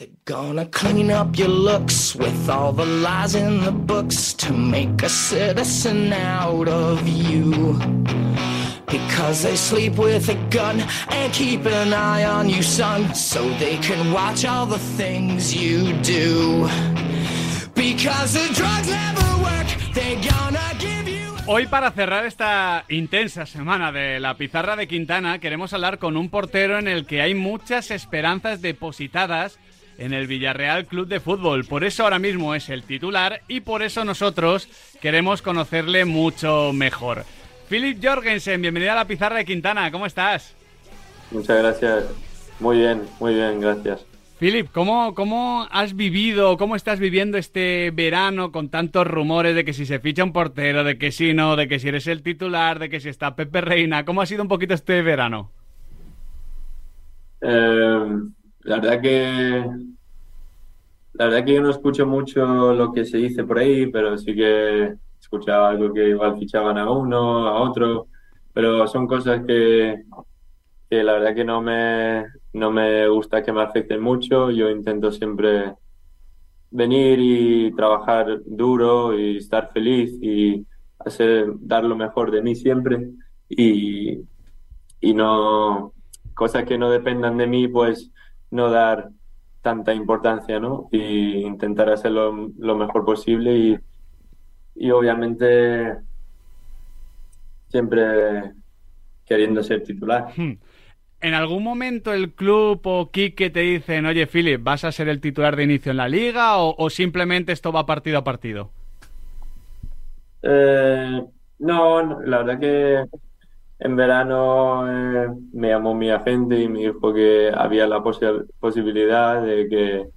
They're gonna clean up your looks with all the lies in the books to make a citizen out of you. Because they sleep with a gun and keep an eye on you, son, so they can watch all the things you do. Because the drugs never work, they're gonna give you. Hoy para cerrar esta intensa semana de la pizarra de Quintana queremos hablar con un portero en el que hay muchas esperanzas depositadas en el Villarreal Club de Fútbol. Por eso ahora mismo es el titular y por eso nosotros queremos conocerle mucho mejor. Philip Jorgensen, bienvenido a la pizarra de Quintana, ¿cómo estás? Muchas gracias. Muy bien, muy bien, gracias. Philip, ¿cómo, ¿cómo has vivido, cómo estás viviendo este verano con tantos rumores de que si se ficha un portero, de que si no, de que si eres el titular, de que si está Pepe Reina? ¿Cómo ha sido un poquito este verano? Eh, la verdad que la verdad que yo no escucho mucho lo que se dice por ahí, pero sí que escuchaba algo que igual fichaban a uno, a otro, pero son cosas que, que la verdad que no me, no me gusta que me afecten mucho. Yo intento siempre venir y trabajar duro y estar feliz y hacer, dar lo mejor de mí siempre y, y no, cosas que no dependan de mí, pues no dar tanta importancia, ¿no? Y intentar hacerlo lo mejor posible y, y obviamente siempre queriendo ser titular. Hmm. ¿En algún momento el club o Quique te dicen, oye, Philip, vas a ser el titular de inicio en la liga o, o simplemente esto va partido a partido? Eh, no, la verdad que en verano eh, me llamó mi agente y me dijo que había la posi- posibilidad de que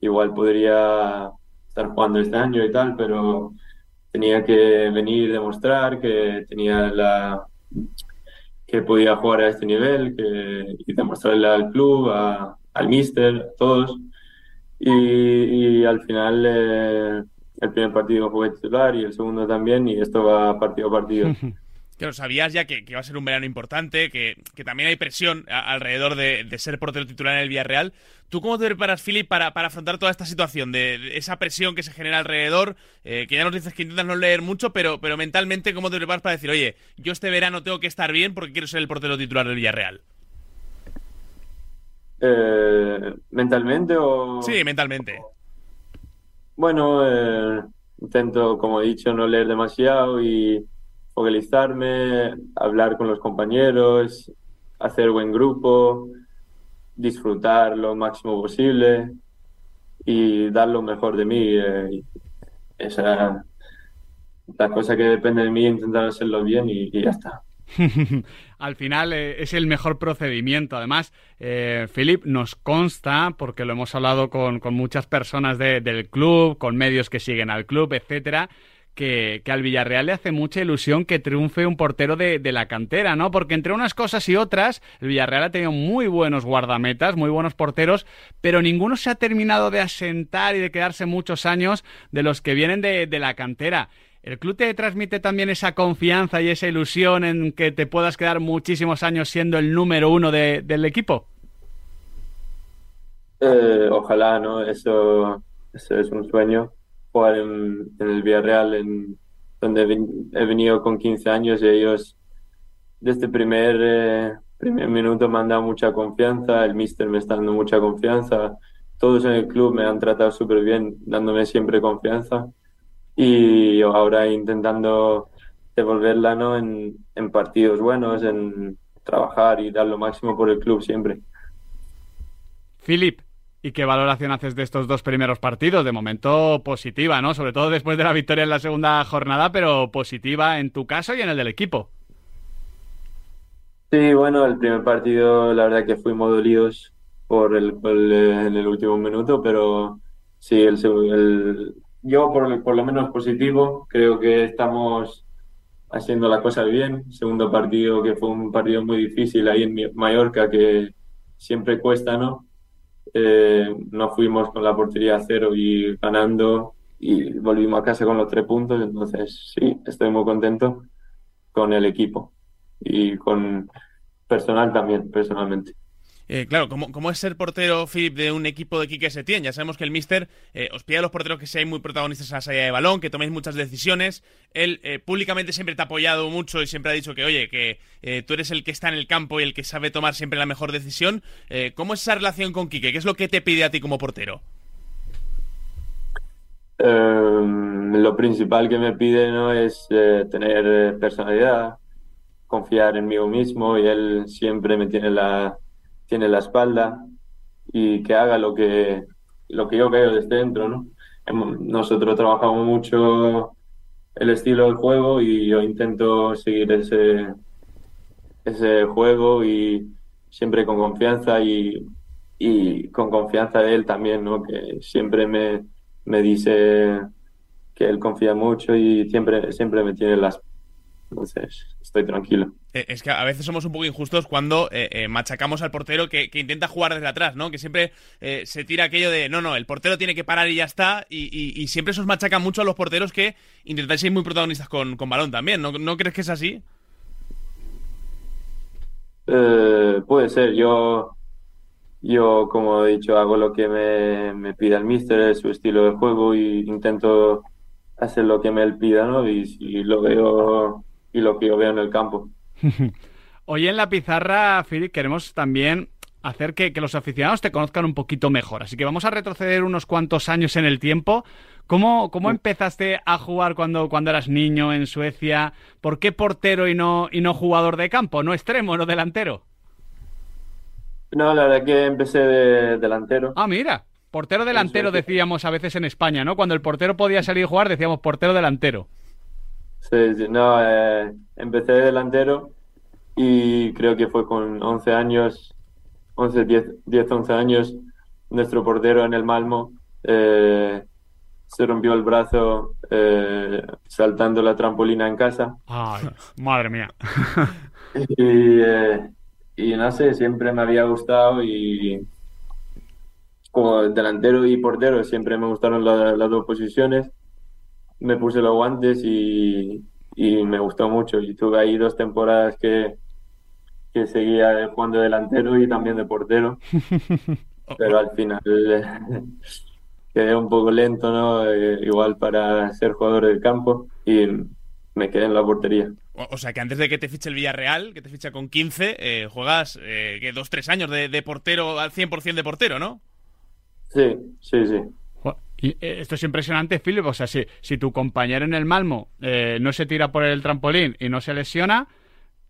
igual podría estar jugando este año y tal, pero tenía que venir y demostrar que tenía la que podía jugar a este nivel, que y demostrarle al club, al míster, a todos. Y, al final eh, el primer partido jugué titular y el segundo también, y esto va partido a partido. Claro, sabías ya que, que iba a ser un verano importante, que, que también hay presión a- alrededor de, de ser portero titular en el Villarreal. ¿Tú cómo te preparas, Philip, para, para afrontar toda esta situación, de, de esa presión que se genera alrededor? Eh, que ya nos dices que intentas no leer mucho, pero, pero mentalmente, ¿cómo te preparas para decir, oye, yo este verano tengo que estar bien porque quiero ser el portero titular del Villarreal? Eh, ¿mentalmente o...? Sí, mentalmente. Bueno, eh, intento, como he dicho, no leer demasiado y focalizarme, hablar con los compañeros, hacer buen grupo, disfrutar lo máximo posible y dar lo mejor de mí. eh, esa la cosa que depende de mí, intentar hacerlo bien y, y ya está. Al final eh, es el mejor procedimiento. Además, eh, nos consta, porque lo hemos hablado con, muchas personas de- del club, con medios que siguen al club, etcétera, que, al Villarreal le hace mucha ilusión que triunfe un portero de, de la cantera, ¿no? Porque entre unas cosas y otras, el Villarreal ha tenido muy buenos guardametas, muy buenos porteros, pero ninguno se ha terminado de asentar y de quedarse muchos años de los que vienen de, de la cantera. ¿El club te transmite también esa confianza y esa ilusión en que te puedas quedar muchísimos años siendo el número uno de- del equipo? Eh, ojalá, ¿no? Eso es un sueño, jugar en, en el Villarreal, en, donde he, ven- he venido con 15 años y ellos desde el primer, eh, primer minuto me han dado mucha confianza, el míster me está dando mucha confianza, todos en el club me han tratado súper bien, dándome siempre confianza y ahora intentando devolverla, ¿no? En, en partidos buenos, en trabajar y dar lo máximo por el club siempre. Philip, ¿y qué valoración haces de estos dos primeros partidos? De momento positiva, ¿no? Sobre todo después de la victoria en la segunda jornada, pero positiva en tu caso y en el del equipo. Sí, bueno, el primer partido la verdad que fuimos dolidos por el en el último minuto, pero sí, el, el- yo por, por lo menos positivo, creo que estamos haciendo las cosas bien. Segundo partido que fue un partido muy difícil ahí en Mallorca que siempre cuesta, ¿no? Eh, no fuimos con la portería a cero y ganando y volvimos a casa con los tres puntos, entonces sí, estoy muy contento con el equipo y con personal también, personalmente. Eh, claro, ¿cómo, es ser portero, Philip, de un equipo de Quique Setién? Ya sabemos que el Mister eh, os pide a los porteros que seáis muy protagonistas en la salida de balón, que toméis muchas decisiones. Él eh, públicamente siempre te ha apoyado mucho y siempre ha dicho que, oye, que tú eres el que está en el campo y el que sabe tomar siempre la mejor decisión. ¿Cómo es esa relación con Quique? ¿Qué es lo que te pide a ti como portero? Em, lo principal que me pide no es tener personalidad, confiar en mí mismo y él siempre me tiene la tiene la espalda y que haga lo que, lo que yo veo desde dentro, ¿no? Nosotros trabajamos mucho el estilo del juego y yo intento seguir ese, ese juego y siempre con confianza y, y con confianza de él también, ¿no? Que siempre me, me dice que él confía mucho y siempre, siempre me tiene las entonces, estoy tranquilo. Eh, es que a veces somos un poco injustos cuando eh, eh, machacamos al portero que, intenta jugar desde atrás, ¿no? Que siempre se tira aquello de, no, no, el portero tiene que parar y ya está. Y, siempre eso os machaca mucho a los porteros que intentáis ser muy protagonistas con, balón también. ¿No, ¿No, crees que es así? puede ser. Yo, yo, como he dicho, hago lo que me, me pida el míster, su estilo de juego y intento hacer lo que me él pida, ¿no? Y si lo veo y lo que yo veo en el campo. Hoy en la pizarra, Philip, queremos también hacer que, los aficionados te conozcan un poquito mejor. Así que vamos a retroceder unos cuantos años en el tiempo. ¿Cómo, cómo empezaste a jugar cuando, cuando eras niño en Suecia? ¿Por qué portero y no, y no jugador de campo? ¿No extremo, no delantero? No, la verdad que empecé de delantero. Ah, mira. Portero delantero decíamos a veces en España, ¿no? Cuando el portero podía salir a jugar decíamos portero delantero. Sí, sí, no, eh, empecé de delantero y creo que fue con 11 años, 11, 10, 10 11 años, nuestro portero en el Malmo eh, se rompió el brazo eh, saltando la trampolina en casa. Ay, madre mía. y, y no sé, siempre me había gustado y como delantero y portero siempre me gustaron las dos posiciones me puse los guantes y, me gustó mucho. Y tuve ahí dos temporadas que, que seguía jugando delantero y también de portero. Pero al final quedé un poco lento, ¿no? Eh, igual para ser jugador del campo y me quedé en la portería. O, sea que antes de que te fiche el Villarreal, que te ficha con 15, eh, juegas eh, que dos, tres años de, de portero al 100% de portero, ¿no? Sí, sí, sí. Eh, esto es impresionante, Philip. O sea, si, si tu compañero en el Malmo eh, no se tira por el trampolín y no se lesiona,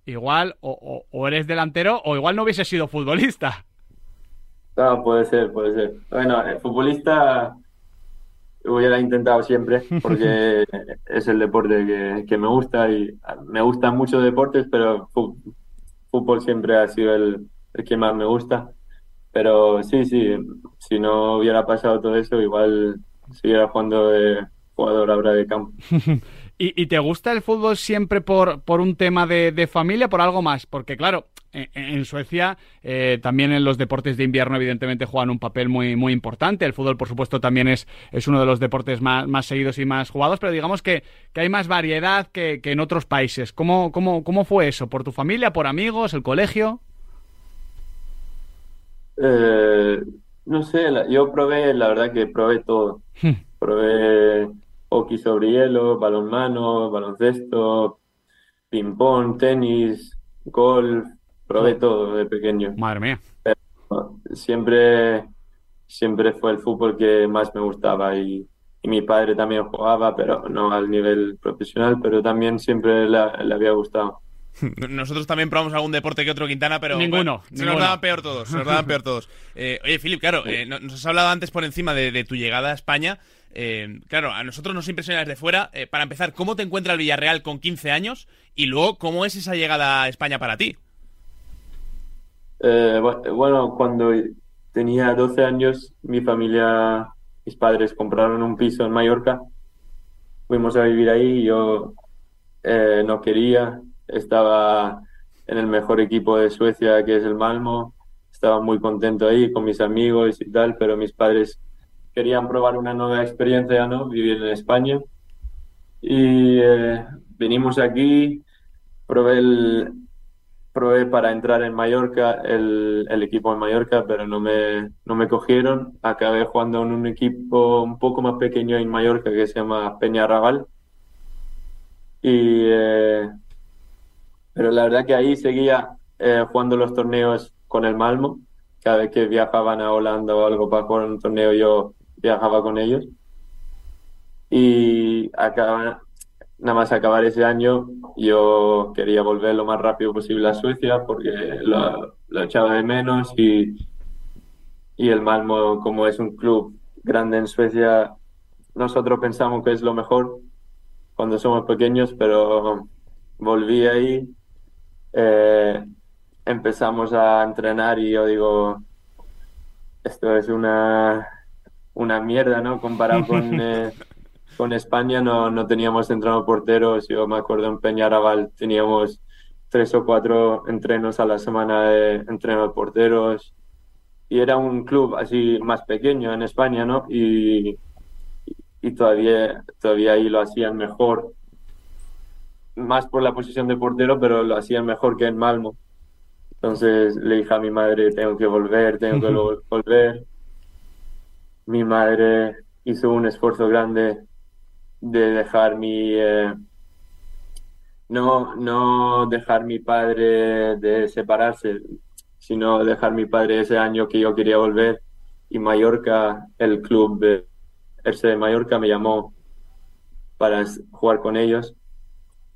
igual o, eres delantero o igual no hubiese sido futbolista. No, puede ser, puede ser. Bueno, el futbolista hubiera intentado siempre porque es el deporte que, me gusta y me gustan muchos deportes, pero fútbol siempre ha sido el, el que más me gusta. Pero sí, sí, si no hubiera pasado todo eso, igual siguiera jugando de jugador ahora de campo. ¿Y, te gusta el fútbol siempre por, por un tema de, familia, por algo más? Porque claro, en, Suecia eh, también en los deportes de invierno evidentemente juegan un papel muy, muy importante. El fútbol, por supuesto, también es, es uno de los deportes más, más seguidos y más jugados, pero digamos que, que hay más variedad que, que en otros países. ¿Cómo, cómo, ¿Cómo fue eso? ¿Por tu familia, por amigos, el colegio? Eh, no sé, yo probé, la verdad que probé todo. Hmm. probé hockey sobre hielo, balonmano, baloncesto, ping-pong, tenis, golf, probé todo de pequeño. Madre mía. siempre, siempre fue el fútbol que más me gustaba y, mi padre también jugaba, pero no al nivel profesional, pero también siempre le había gustado. Nosotros también probamos algún deporte que otro Quintana, pero ninguno, se nos daban peor todos, se nos daban peor todos. Eh, oye, Filip, claro, eh, nos has hablado antes por encima de, tu llegada a España. Eh, claro, a nosotros nos impresiona desde fuera. para empezar, ¿cómo te encuentra el Villarreal con 15 años? Y luego, ¿cómo es esa llegada a España para ti? bueno, cuando tenía 12 años, mi familia, mis padres compraron un piso en Mallorca. Fuimos a vivir ahí y yo no quería estaba en el mejor equipo de Suecia, que es el Malmo. Estaba muy contento ahí con mis amigos y tal, pero mis padres querían probar una nueva experiencia, ¿no? Vivir en España. Y eh, venimos aquí, probé el, probé para entrar en Mallorca, el, el, equipo en Mallorca, pero no me, no me cogieron. Acabé jugando en un equipo un poco más pequeño en Mallorca que se llama Peña Raval. Y, eh, pero la verdad que ahí seguía eh, jugando los torneos con el Malmo. Cada vez que viajaban a Holanda o algo para jugar un torneo, yo viajaba con ellos. Y acá, nada más acabar ese año, yo quería volver lo más rápido posible a Suecia porque lo, lo echaba de menos y, y el Malmo, como es un club grande en Suecia, nosotros pensamos que es lo mejor cuando somos pequeños, pero volví ahí, eh, empezamos a entrenar y yo digo, esto es una, una mierda, ¿no? Comparado con... Eh, con España no, no teníamos entrenador porteros. Yo me acuerdo en Peñaraval teníamos tres o cuatro entrenos a la semana de entrenador porteros. Y era un club así más pequeño en España, ¿no? Y, y todavía, todavía ahí lo hacían mejor. Más por la posición de portero, pero lo hacían mejor que en Malmo. Entonces le dije a mi madre, tengo que volver, tengo que volver. Mi madre hizo un esfuerzo grande de dejar mi eh, no no dejar mi padre de separarse sino dejar mi padre ese año que yo quería volver y Mallorca el club de de Mallorca me llamó para jugar con ellos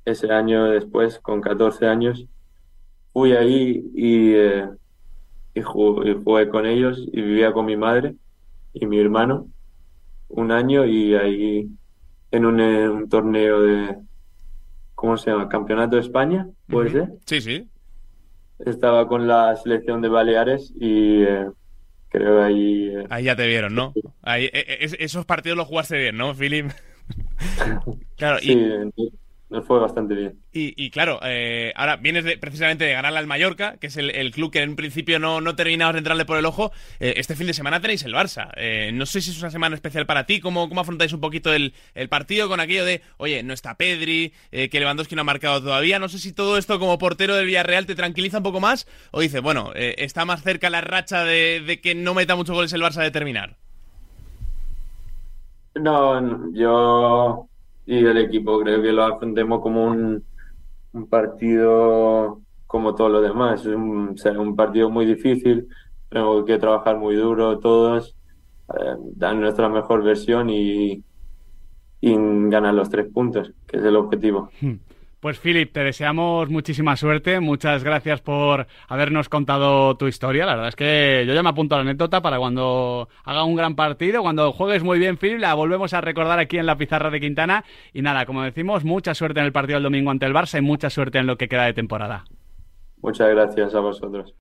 ese año después con 14 años fui ahí y, eh, y, jugué, y jugué con ellos y vivía con mi madre y mi hermano un año y ahí en un, torneo de, ¿cómo se llama? Campeonato de España, ¿puede ser? Sí, sí. Estaba con la selección de Baleares y eh, creo ahí... Eh, ahí ya te vieron, ¿no? Ahí, e, e, esos partidos los jugaste bien, ¿no, Philip? claro, y... Nos fue bastante bien. Y, claro, eh, ahora vienes precisamente de ganarle al Mallorca, que es el, club que en principio no, no terminabas de entrarle por el ojo. Eh, este fin de semana tenéis el Barça. Eh, no sé si es una semana especial para ti. ¿Cómo, cómo afrontáis un poquito el, partido con aquello de, oye, no está Pedri, que Lewandowski no ha marcado todavía? No sé si todo esto como portero del Villarreal te tranquiliza un poco más o dices, bueno, está más cerca la racha de, de que no meta muchos goles el Barça de terminar. No, yo y el equipo creo que lo afrontemos como un, un partido como todos los demás. Es un, un partido muy difícil, tenemos que trabajar muy duro todos, eh, dar nuestra mejor versión y, y ganar los tres puntos, que es el objetivo. Hmm. Pues Philip, te deseamos muchísima suerte, muchas gracias por habernos contado tu historia. La verdad es que yo ya me apunto a la anécdota para cuando haga un gran partido, cuando juegues muy bien Philip, la volvemos a recordar aquí en la pizarra de Quintana. Y nada, como decimos, mucha suerte en el partido del domingo ante el Barça y mucha suerte en lo que queda de temporada. Muchas gracias a vosotros.